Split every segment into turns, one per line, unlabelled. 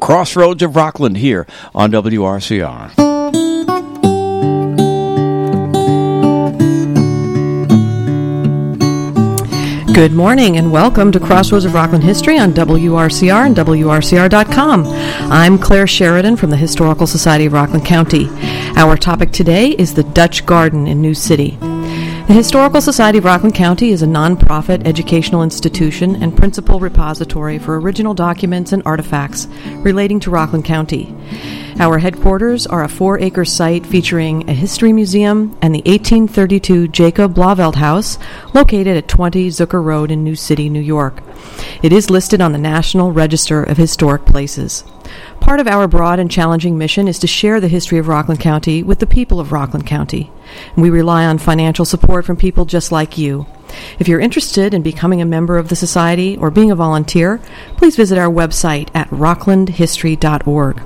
Crossroads of Rockland here on WRCR.
Good morning and welcome to Crossroads of Rockland History on WRCR and WRCR.com. I'm Claire Sheridan from the Historical Society of Rockland County. Our topic today is the Dutch Garden in New City. The Historical Society of Rockland County is a nonprofit educational institution and principal repository for original documents and artifacts relating to Rockland County. Our headquarters are a four acre site featuring a history museum and the 1832 Jacob Blauvelt House, located at 20 Zukor Road in New City, New York. It is listed on the National Register of Historic Places. Part of our broad and challenging mission is to share the history of Rockland County with the people of Rockland County. And we rely on financial support from people just like you. If you're interested in becoming a member of the Society or being a volunteer, please visit our website at rocklandhistory.org.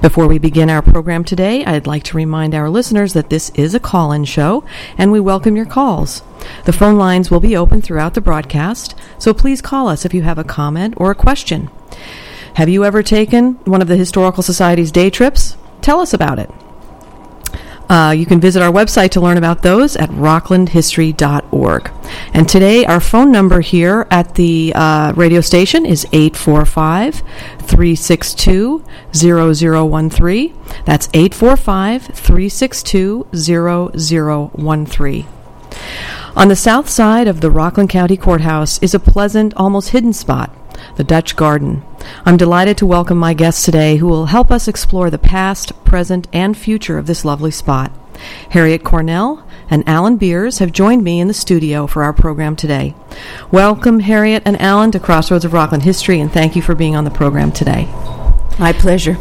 Before we begin our program today, I'd like to remind our listeners that this is a call in show and we welcome your calls. The phone lines will be open throughout the broadcast, so please call us if you have a comment or a question. Have you ever taken one of the Historical Society's day trips? Tell us about it. Uh, you can visit our website to learn about those at rocklandhistory.org. And today, our phone number here at the uh, radio station is 845 362 0013. That's 845 362 0013. On the south side of the Rockland County Courthouse is a pleasant, almost hidden spot the Dutch Garden. I'm delighted to welcome my guests today who will help us explore the past, present, and future of this lovely spot. Harriet Cornell and Alan Beers have joined me in the studio for our program today. Welcome, Harriet and Alan, to Crossroads of Rockland History, and thank you for being on the program today.
My pleasure.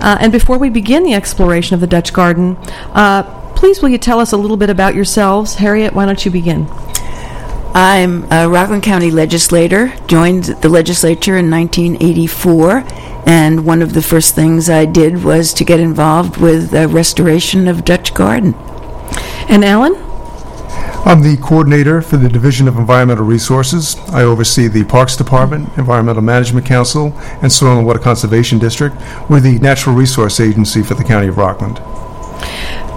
Uh, and before we begin the exploration of the Dutch Garden, uh, please will you tell us a little bit about yourselves? Harriet, why don't you begin?
I'm a Rockland County legislator, joined the legislature in 1984, and one of the first things I did was to get involved with the restoration of Dutch Garden.
And Alan?
I'm the coordinator for the Division of Environmental Resources. I oversee the Parks Department, Environmental Management Council, and Soil and Water Conservation District. We're the natural resource agency for the County of Rockland.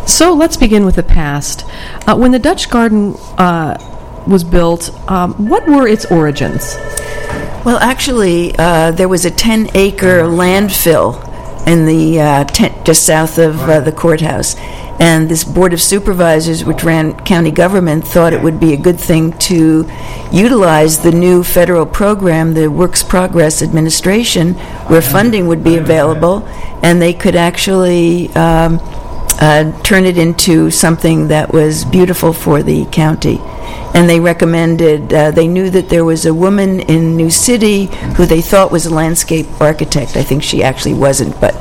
So let's begin with the past. Uh, when the Dutch Garden uh, was built, um, what were its origins?
Well, actually, uh, there was a 10 acre landfill in the uh, ten, just south of uh, the courthouse. And this board of supervisors, which ran county government, thought it would be a good thing to utilize the new federal program, the Works Progress Administration, where funding would be available, and they could actually um, uh, turn it into something that was beautiful for the county and they recommended, uh, they knew that there was a woman in New City who they thought was a landscape architect. I think she actually wasn't, but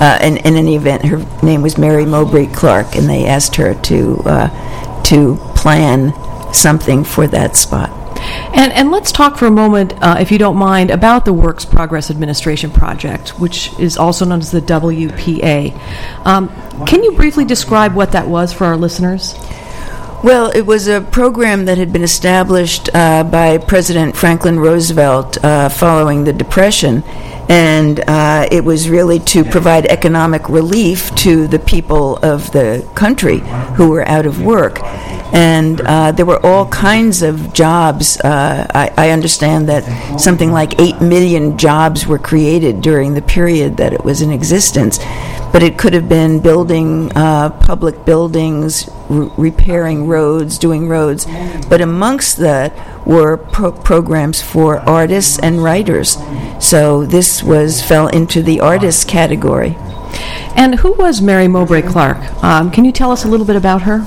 uh, in, in any event, her name was Mary Mowbray Clark, and they asked her to, uh, to plan something for that spot.
And, and let's talk for a moment, uh, if you don't mind, about the Works Progress Administration Project, which is also known as the WPA. Um, can you briefly describe what that was for our listeners?
Well, it was a program that had been established uh, by President Franklin Roosevelt uh, following the Depression, and uh, it was really to provide economic relief to the people of the country who were out of work. And uh, there were all kinds of jobs. Uh, I, I understand that something like 8 million jobs were created during the period that it was in existence but it could have been building uh, public buildings, r- repairing roads, doing roads. But amongst that were pro- programs for artists and writers. So this was fell into the artists category.
And who was Mary Mowbray Clark? Um, can you tell us a little bit about her?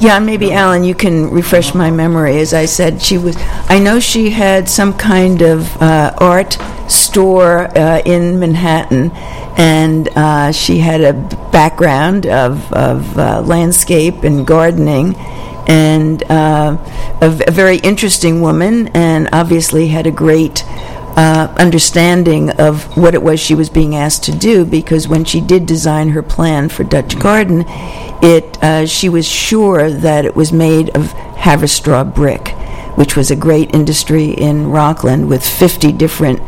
Yeah, maybe Alan, you can refresh my memory. As I said, she was. I know she had some kind of uh, art store uh, in Manhattan, and uh, she had a background of, of uh, landscape and gardening, and uh, a, very interesting woman, and obviously had a great. Uh, understanding of what it was she was being asked to do because when she did design her plan for Dutch Garden, it uh, she was sure that it was made of Haverstraw brick, which was a great industry in Rockland with 50 different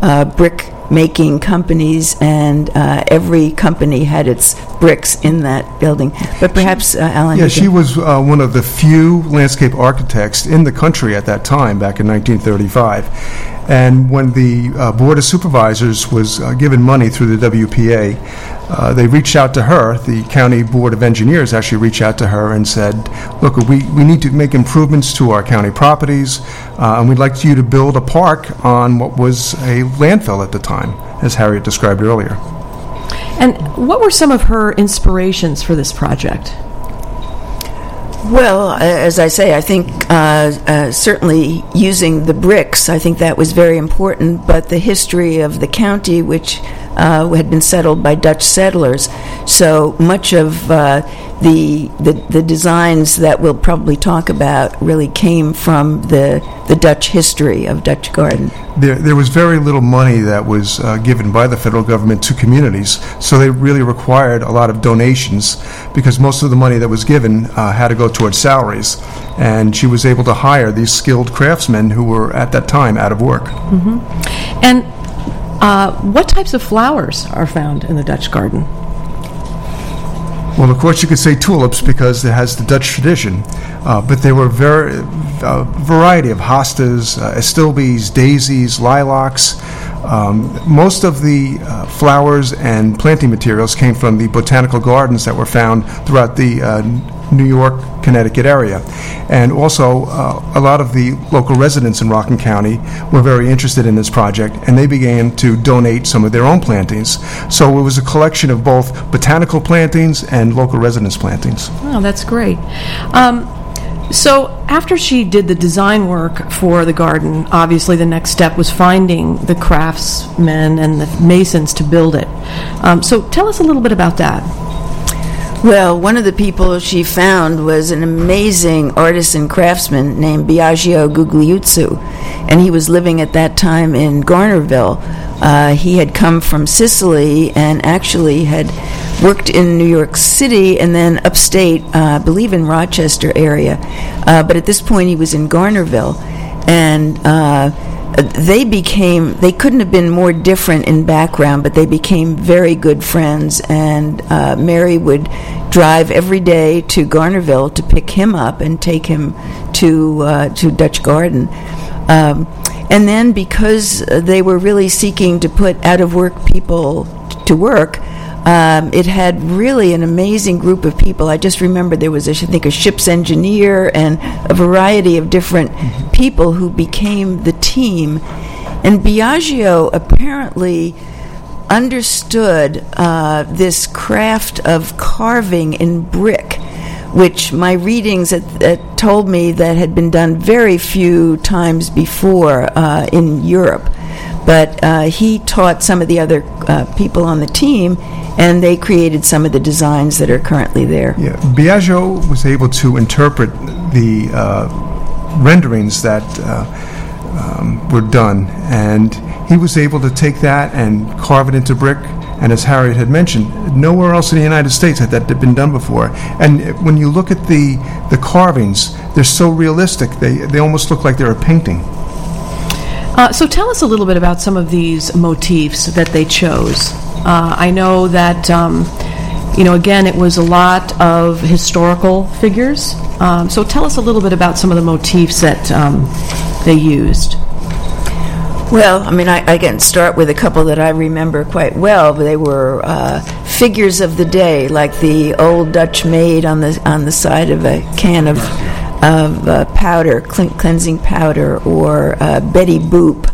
uh, brick making companies, and uh, every company had its bricks in that building. But perhaps, uh, Alan.
Yeah, she was uh, one of the few landscape architects in the country at that time, back in 1935. And when the uh, Board of Supervisors was uh, given money through the WPA, uh, they reached out to her. The County Board of Engineers actually reached out to her and said, look, we, we need to make improvements to our county properties, uh, and we'd like you to build a park on what was a landfill at the time, as Harriet described earlier.
And what were some of her inspirations for this project?
Well, uh, as I say, I think uh, uh, certainly using the bricks, I think that was very important, but the history of the county, which uh, had been settled by Dutch settlers, so much of uh, the, the the designs that we'll probably talk about really came from the, the Dutch history of Dutch Garden.
There, there was very little money that was uh, given by the federal government to communities, so they really required a lot of donations because most of the money that was given uh, had to go towards salaries. And she was able to hire these skilled craftsmen who were at that time out of work.
And uh, what types of flowers are found in the Dutch garden?
Well, of course, you could say tulips because it has the Dutch tradition, uh, but there were very a variety of hostas, uh, astilbes, daisies, lilacs. Um, most of the uh, flowers and planting materials came from the botanical gardens that were found throughout the uh, New York, Connecticut area. And also, uh, a lot of the local residents in Rockland County were very interested in this project, and they began to donate some of their own plantings. So it was a collection of both botanical plantings and local residents' plantings.
Oh, that's great. Um, so, after she did the design work for the garden, obviously the next step was finding the craftsmen and the masons to build it. Um, so, tell us a little bit about that.
Well, one of the people she found was an amazing artisan craftsman named Biagio Gugliuzzo, and he was living at that time in Garnerville. Uh, he had come from Sicily and actually had worked in New York City and then upstate, uh, I believe in Rochester area. Uh, but at this point, he was in Garnerville, and uh, they became they couldn't have been more different in background but they became very good friends. And uh, mary would drive every day to garnerville to pick him up and take him to uh, to dutch garden. Um, and then because they were really seeking to put out of work people t- to work um, it had really an amazing group of people. I just remember there was, a, I think, a ship's engineer and a variety of different people who became the team. And Biagio apparently understood uh, this craft of carving in brick, which my readings had, had told me that had been done very few times before uh, in Europe. But uh, he taught some of the other uh, people on the team, and they created some of the designs that are currently there.
Yeah, Biagio was able to interpret the uh, renderings that uh, um, were done, and he was able to take that and carve it into brick. And as Harriet had mentioned, nowhere else in the United States had that been done before. And when you look at the the carvings, they're so realistic; they they almost look like they're a painting.
Uh, so, tell us a little bit about some of these motifs that they chose. Uh, I know that, um, you know, again, it was a lot of historical figures. Um, so, tell us a little bit about some of the motifs that um, they used.
Well, I mean, I, I can start with a couple that I remember quite well. They were uh, figures of the day, like the old Dutch maid on the on the side of a can of of uh, powder, clean, cleansing powder, or uh, Betty Boop.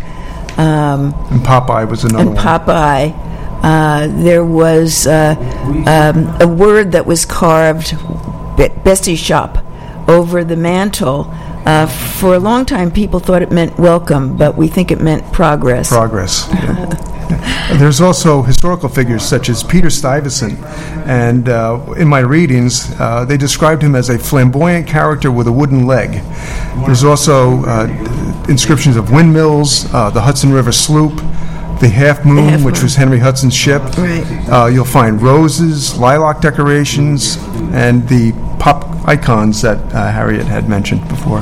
Um,
And Popeye was another
and
one.
Popeye. Uh, there was uh, um, a word that was carved, Be- Bessie Shop, over the mantle. Uh, for a long time, people thought it meant welcome, but we think it meant progress.
progress. yeah. There's also historical figures such as Peter Stuyvesant, and uh, in my readings, uh, they described him as a flamboyant character with a wooden leg. There's also uh, inscriptions of windmills, uh, the Hudson River sloop, the Half Moon,
Half
which
Moon.
was Henry Hudson's ship.
Right.
Uh, you'll find roses, lilac decorations, and the pop icons that uh, Harriet had mentioned before.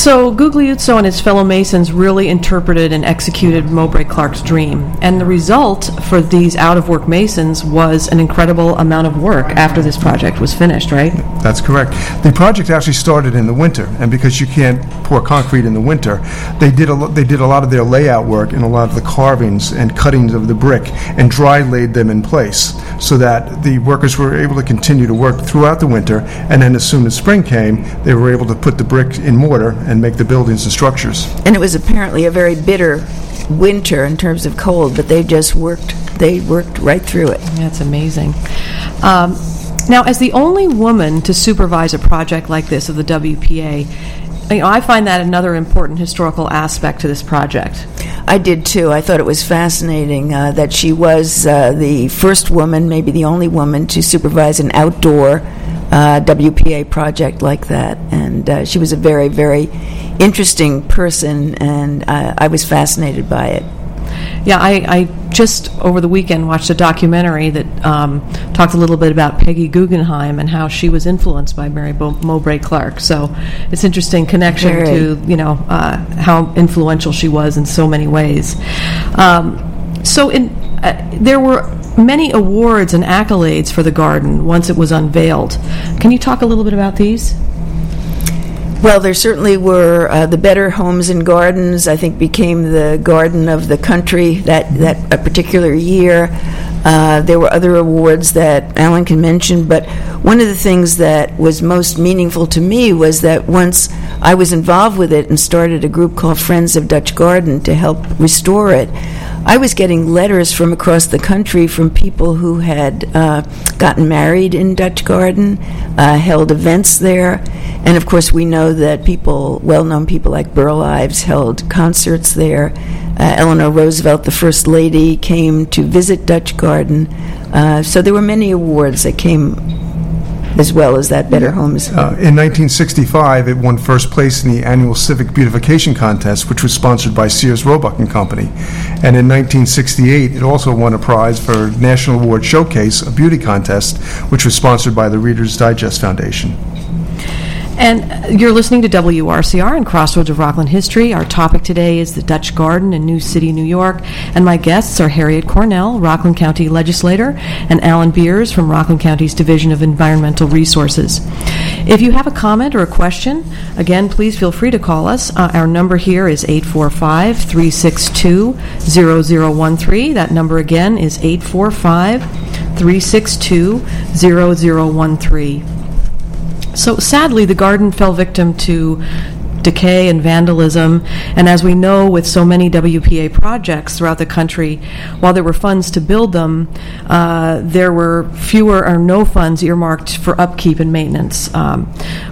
So Gugliuzzo and his fellow Masons really interpreted and executed Mowbray Clark's dream, and the result for these out-of-work Masons was an incredible amount of work after this project was finished. Right?
That's correct. The project actually started in the winter, and because you can't pour concrete in the winter, they did a lo- they did a lot of their layout work and a lot of the carvings and cuttings of the brick and dry laid them in place so that the workers were able to continue to work throughout the winter, and then as soon as spring came, they were able to put the brick in mortar and make the buildings and structures.
And it was apparently a very bitter winter in terms of cold, but they just worked. They worked right through it.
That's amazing. Um, now, as the only woman to supervise a project like this of the WPA, you know, I find that another important historical aspect to this project.
I did too. I thought it was fascinating uh, that she was uh, the first woman, maybe the only woman, to supervise an outdoor uh, WPA project like that. And uh, she was a very, very interesting person, and uh, I was fascinated by it.
Yeah, I, I just over the weekend watched a documentary that um, talked a little bit about Peggy Guggenheim and how she was influenced by Mary Bo- Mowbray Clark. So it's interesting connection
Very.
to you know uh, how influential she was in so many ways. Um, so in uh, there were many awards and accolades for the garden once it was unveiled. Can you talk a little bit about these?
Well, there certainly were uh, the Better Homes and Gardens. I think became the garden of the country that that a particular year. Uh, there were other awards that Alan can mention, but one of the things that was most meaningful to me was that once I was involved with it and started a group called Friends of Dutch Garden to help restore it. I was getting letters from across the country from people who had uh, gotten married in Dutch Garden, uh, held events there, and of course we know that people, well-known people like Burl Ives, held concerts there. Uh, Eleanor Roosevelt, the first lady, came to visit Dutch Garden. Uh, so there were many awards that came as well as that Better Homes.
Uh, in 1965, it won first place in the annual Civic Beautification Contest, which was sponsored by Sears Roebuck and Company. And in 1968, it also won a prize for National Award Showcase, a beauty contest, which was sponsored by the Reader's Digest Foundation.
And you're listening to WRCR and Crossroads of Rockland History. Our topic today is the Dutch Garden in New City, New York. And my guests are Harriet Cornell, Rockland County legislator, and Alan Beers from Rockland County's Division of Environmental Resources. If you have a comment or a question, again, please feel free to call us. Uh, our number here is 845 362 0013. That number again is 845 362 0013. So sadly, the garden fell victim to decay and vandalism. And as we know, with so many WPA projects throughout the country, while there were funds to build them, uh, there were fewer or no funds earmarked for upkeep and maintenance. Um,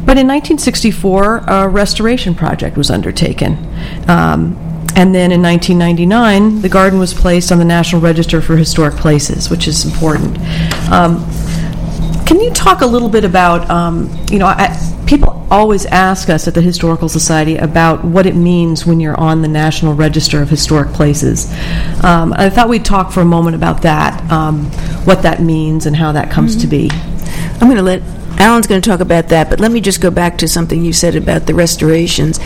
but in 1964, a restoration project was undertaken. Um, and then in 1999, the garden was placed on the National Register for Historic Places, which is important. Um, can you talk a little bit about, um, you know, I, people always ask us at the Historical Society about what it means when you're on the National Register of Historic Places. Um, I thought we'd talk for a moment about that, um, what that means and how that comes to be.
I'm going to let Alan's going to talk about that, but let me just go back to something you said about the restorations.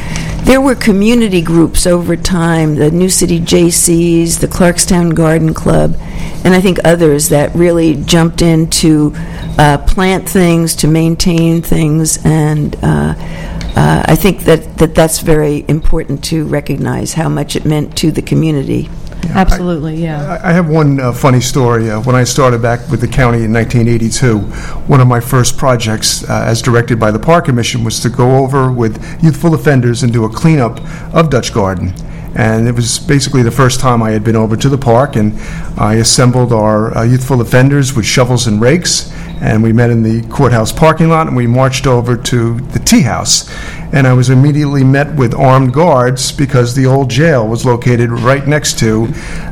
There were community groups over time, the New City JCs, the Clarkstown Garden Club, and I think others that really jumped in to uh, plant things, to maintain things, and uh, uh, I think that, that that's very important to recognize how much it meant to the community.
Absolutely, yeah.
I I have one uh, funny story. Uh, When I started back with the county in 1982, one of my first projects, uh, as directed by the Park Commission, was to go over with youthful offenders and do a cleanup of Dutch Garden. And it was basically the first time I had been over to the park, and I assembled our uh, youthful offenders with shovels and rakes, and we met in the courthouse parking lot, and we marched over to the tea house. And I was immediately met with armed guards because the old jail was located right next to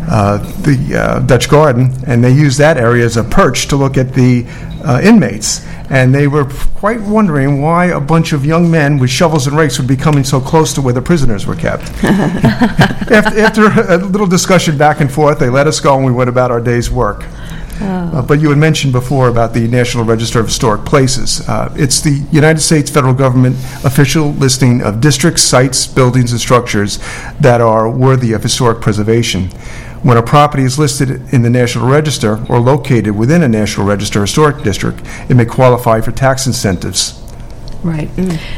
uh, the uh, Dutch Garden, and they used that area as a perch to look at the uh, inmates. And they were quite wondering why a bunch of young men with shovels and rakes would be coming so close to where the prisoners were kept. after, after a little discussion back and forth, they let us go, and we went about our day's work. Uh, but you had mentioned before about the National Register of Historic Places. Uh, It's the United States federal government official listing of districts, sites, buildings, and structures that are worthy of historic preservation. When a property is listed in the National Register or located within a National Register historic district, it may qualify for tax incentives.
Right.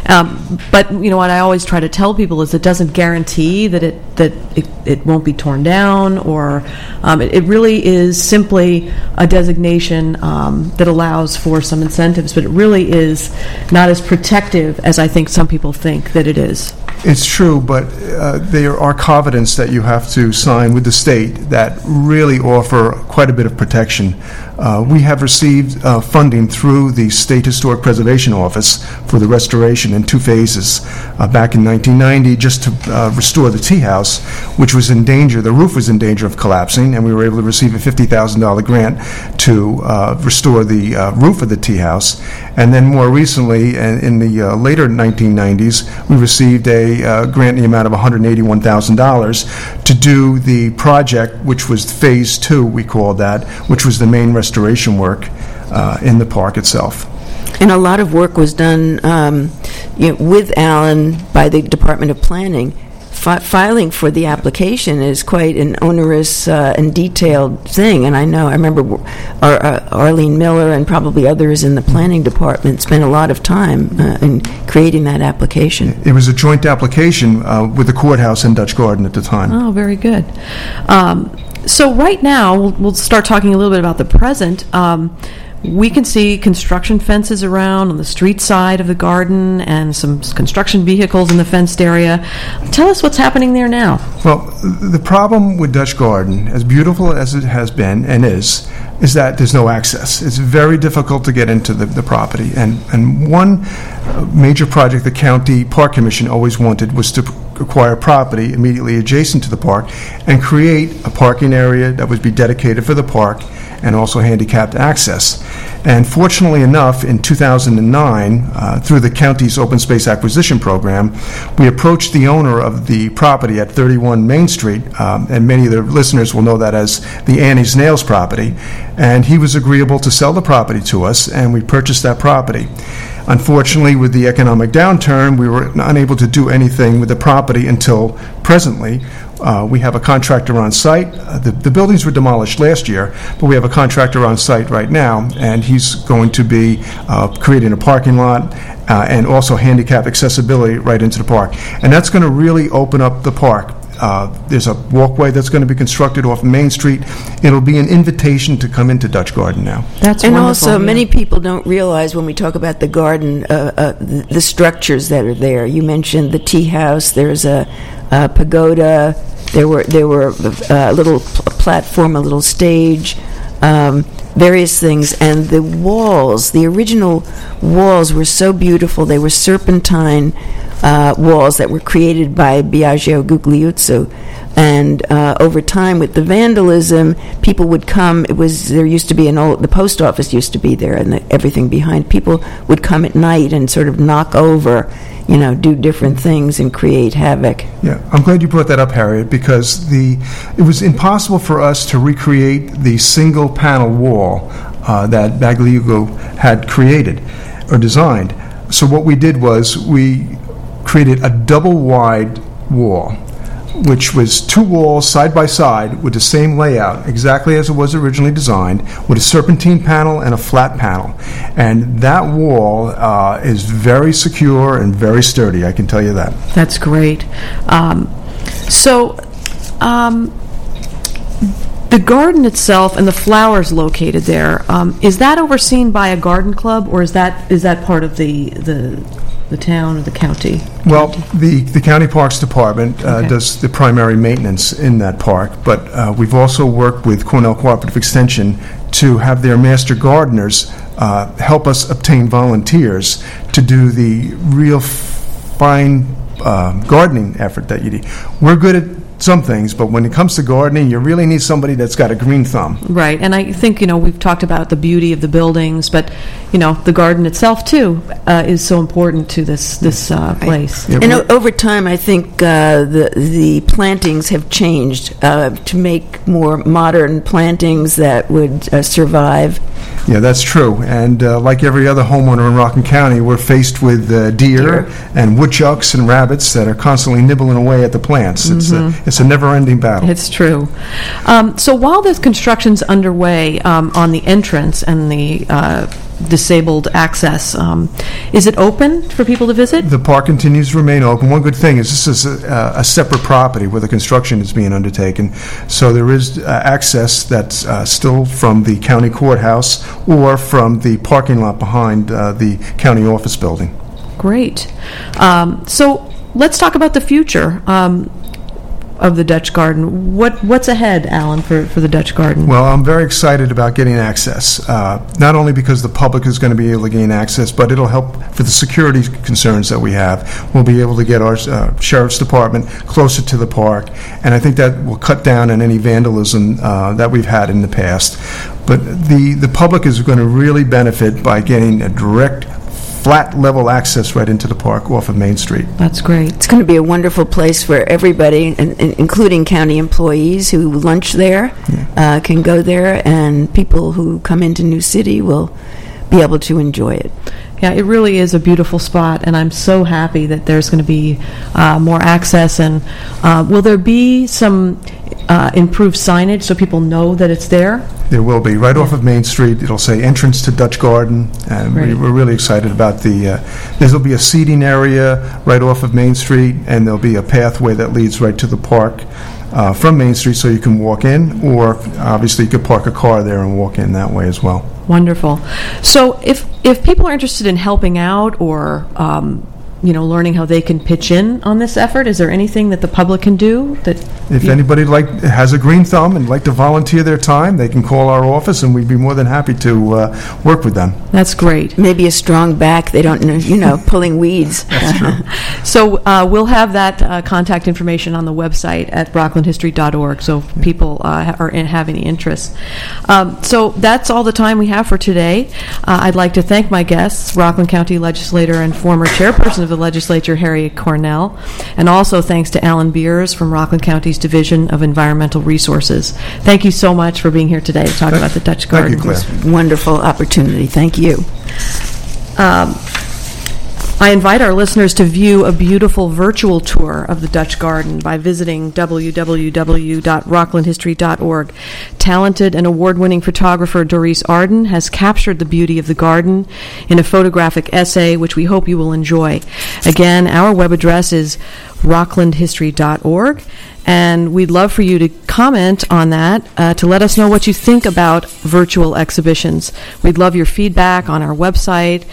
Um, but you know what I always try to tell people is it doesn't guarantee that it that it, it won't be torn down, or um, it, it really is simply a designation um, that allows for some incentives, but it really is not as protective as I think some people think that it is.
It's true, but uh, there are covenants that you have to sign with the state that really offer quite a bit of protection. Uh, We have received uh, funding through the State Historic Preservation Office for the restoration in two phases. Uh, Back in 1990, just to uh, restore the tea house, which was in danger, the roof was in danger of collapsing, and we were able to receive a $50,000 grant to uh, restore the roof of the tea house. And then more recently, in the later 1990s, we received a uh, grant in the amount of $181,000 to do the project, which was Phase Two, we called that, which was the main restoration work uh, in the park itself.
And a lot of work was done um, you know, with Alan by the Department of Planning. Fi- filing for the application is quite an onerous uh, and detailed thing, and I know, I remember w- Ar- uh, Arlene Miller and probably others in the planning department spent a lot of time uh, in creating that application.
It was a joint application uh, with the courthouse and Dutch Garden at the time.
Oh, very good. Um, so right now, we'll, we'll start talking a little bit about the present. Um, we can see construction fences around on the street side of the garden and some construction vehicles in the fenced area. Tell us what's happening there now.
Well, the problem with Dutch Garden, as beautiful as it has been and is, is that there's no access. It's very difficult to get into the, the property. And, and one uh, major project the county park commission always wanted was to acquire property immediately adjacent to the park and create a parking area that would be dedicated for the park and also handicapped access. And fortunately enough, in 2009, uh, through the county's open space acquisition program, we approached the owner of the property at 31 Main Street, um, and many of the listeners will know that as the Annie's Nails property, and he was agreeable to sell the property to us, and we purchased that property. Unfortunately, with the economic downturn, we were unable to do anything with the property until presently. Uh, We have a contractor on site. Uh, The the buildings were demolished last year, but we have a contractor on site right now, and he's going to be uh, creating a parking lot uh, and also handicap accessibility right into the park. And that's going to really open up the park. Uh, There's a walkway that's going to be constructed off Main Street. It'll be an invitation to come into Dutch Garden now.
That's
And
wonderful,
also,
yeah.
many people don't realize when we talk about the garden, uh, uh, the structures that are there. You mentioned the tea house. There's a, a pagoda. There were there were uh, a little pl- platform, a little stage, um, various things, and the walls. The original walls were so beautiful. They were serpentine uh, walls that were created by Biagio Gugliuzzo. And uh, over time, with the vandalism, people would come. It was there used to be an old. The post office used to be there, and the, everything behind. People would come at night and sort of knock over, you know, do different things and create havoc.
Yeah, I'm glad you brought that up, Harriet, because the, it was impossible for us to recreate the single panel wall uh, that Bagliugo had created or designed. So what we did was we created a double wide wall, which was two walls side by side with the same layout, exactly as it was originally designed, with a serpentine panel and a flat panel. And that wall uh, is very secure and very sturdy, I can tell you that.
That's great. Um, so, um, the garden itself and the flowers located there um, is that overseen by a garden club, or is that is that part of the the the town or the county?
Well, the, the county parks department uh,
Okay.
does the primary maintenance in that park, but uh, we've also worked with Cornell Cooperative Extension to have their master gardeners uh, help us obtain volunteers to do the real fine um, gardening effort that you need. We're good at some things, but when it comes to gardening, you really need somebody that's got a green thumb.
Right, and I think you know we've talked about the beauty of the buildings, but you know the garden itself too uh, is so important to this this uh, place.
Yeah,
And o- over time, I think uh, the the plantings have changed uh, to make more modern plantings that would uh, survive.
Yeah, that's true. And uh, like every other homeowner in Rockland County, we're faced with uh, deer,
Deer.
and woodchucks and rabbits that are constantly nibbling away at the plants. It's a it's a never-ending battle.
It's true. Um, so while this construction's underway um, on the entrance and the uh, disabled access, um, is it open for people to visit?
The park continues to remain open. One good thing is this is a, a separate property where the construction is being undertaken, so there is uh, access that's uh, still from the county courthouse or from the parking lot behind uh, the county office building.
Great. Um, so let's talk about the future um, of the Dutch Garden. What what's ahead, Alan, for, for the Dutch Garden?
Well, I'm very excited about getting access, uh, not only because the public is going to be able to gain access, but it'll help for the security concerns that we have. We'll be able to get our uh, sheriff's department closer to the park, and I think that will cut down on any vandalism uh, that we've had in the past. But the, the public is going to really benefit by getting a direct, flat level access right into the park off of Main Street.
That's great.
It's going to be a wonderful place where everybody, in- in- including county employees who lunch there, uh, can go there, and people who come into New City will be able to enjoy it.
Yeah, it really is a beautiful spot, and I'm so happy that there's going to be uh, more access. And uh, will there be some uh, improved signage so people know that it's there?
There will be, right off of Main Street. It'll say entrance to Dutch Garden, and we-
Great.
we're really excited about the, uh, there'll be a seating area right off of Main Street, and there'll be a pathway that leads right to the park uh, from Main Street, so you can walk in, or obviously you could park a car there and walk in that way as well.
Wonderful. So, if if people are interested in helping out or um, you know learning how they can pitch in on this effort, is there anything that the public can do that?
If
you-
anybody like, has a green thumb and like to volunteer their time, they can call our office, and we'd be more than happy to uh, work with them.
That's great.
Maybe a strong back, they don't know, you know, pulling weeds.
That's true.
So uh, we'll have that uh, contact information on the website at rocklandhistory.org. So if people uh, are in, have any interest. Um, so that's all the time we have for today. Uh, I'd like to thank my guests, Rockland County legislator and former chairperson of the legislature, Harriet Cornell, and also thanks to Alan Beers from Rockland County's Division of Environmental Resources. Thank you so much for being here today to talk
Thank-
about the Dutch
thank you,
Garden.
Claire.
Wonderful opportunity. Thank you.
Um, I invite our listeners to view a beautiful virtual tour of the Dutch Garden by visiting www.rocklandhistory.org. Talented and award winning photographer Doris Arden has captured the beauty of the garden in a photographic essay, which we hope you will enjoy. Again, our web address is rocklandhistory.org. And we'd love for you to comment on that uh, to let us know what you think about virtual exhibitions. We'd love your feedback on our website,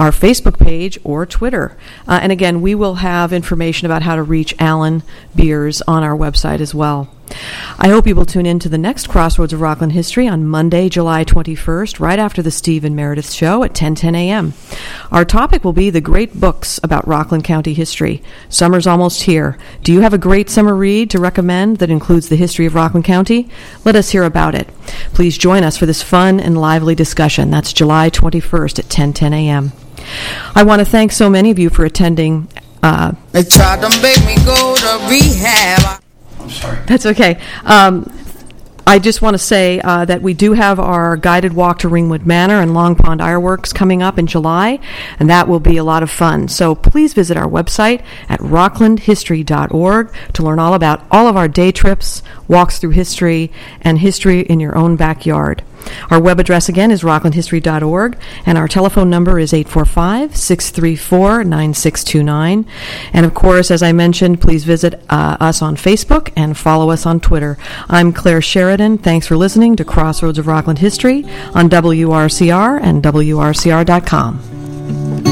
our Facebook page, or Twitter. Uh, and again, we will have information about how to reach Alan Beers on our website as well. I hope you will tune in to the next Crossroads of Rockland History on Monday, July 21st, right after the Steve and Meredith show at 10:10 a.m. Our topic will be the great books about Rockland County history. Summer's almost here. Do you have a great summer read to recommend that includes the history of Rockland County? Let us hear about it. Please join us for this fun and lively discussion. That's July 21st at 10:10 a.m. I want to thank so many of you for attending. Uh,
They tried to make me go to rehab.
That's okay. Um, I just want to say uh, that we do have our guided walk to Ringwood Manor and Long Pond Ironworks coming up in July, and that will be a lot of fun. So please visit our website at rocklandhistory.org to learn all about all of our day trips, walks through history, and history in your own backyard. Our web address again is rocklandhistory.org, and our telephone number is 845 634 9629. And of course, as I mentioned, please visit uh, us on Facebook and follow us on Twitter. I'm Claire Sheridan. Thanks for listening to Crossroads of Rockland History on WRCR and WRCR.com.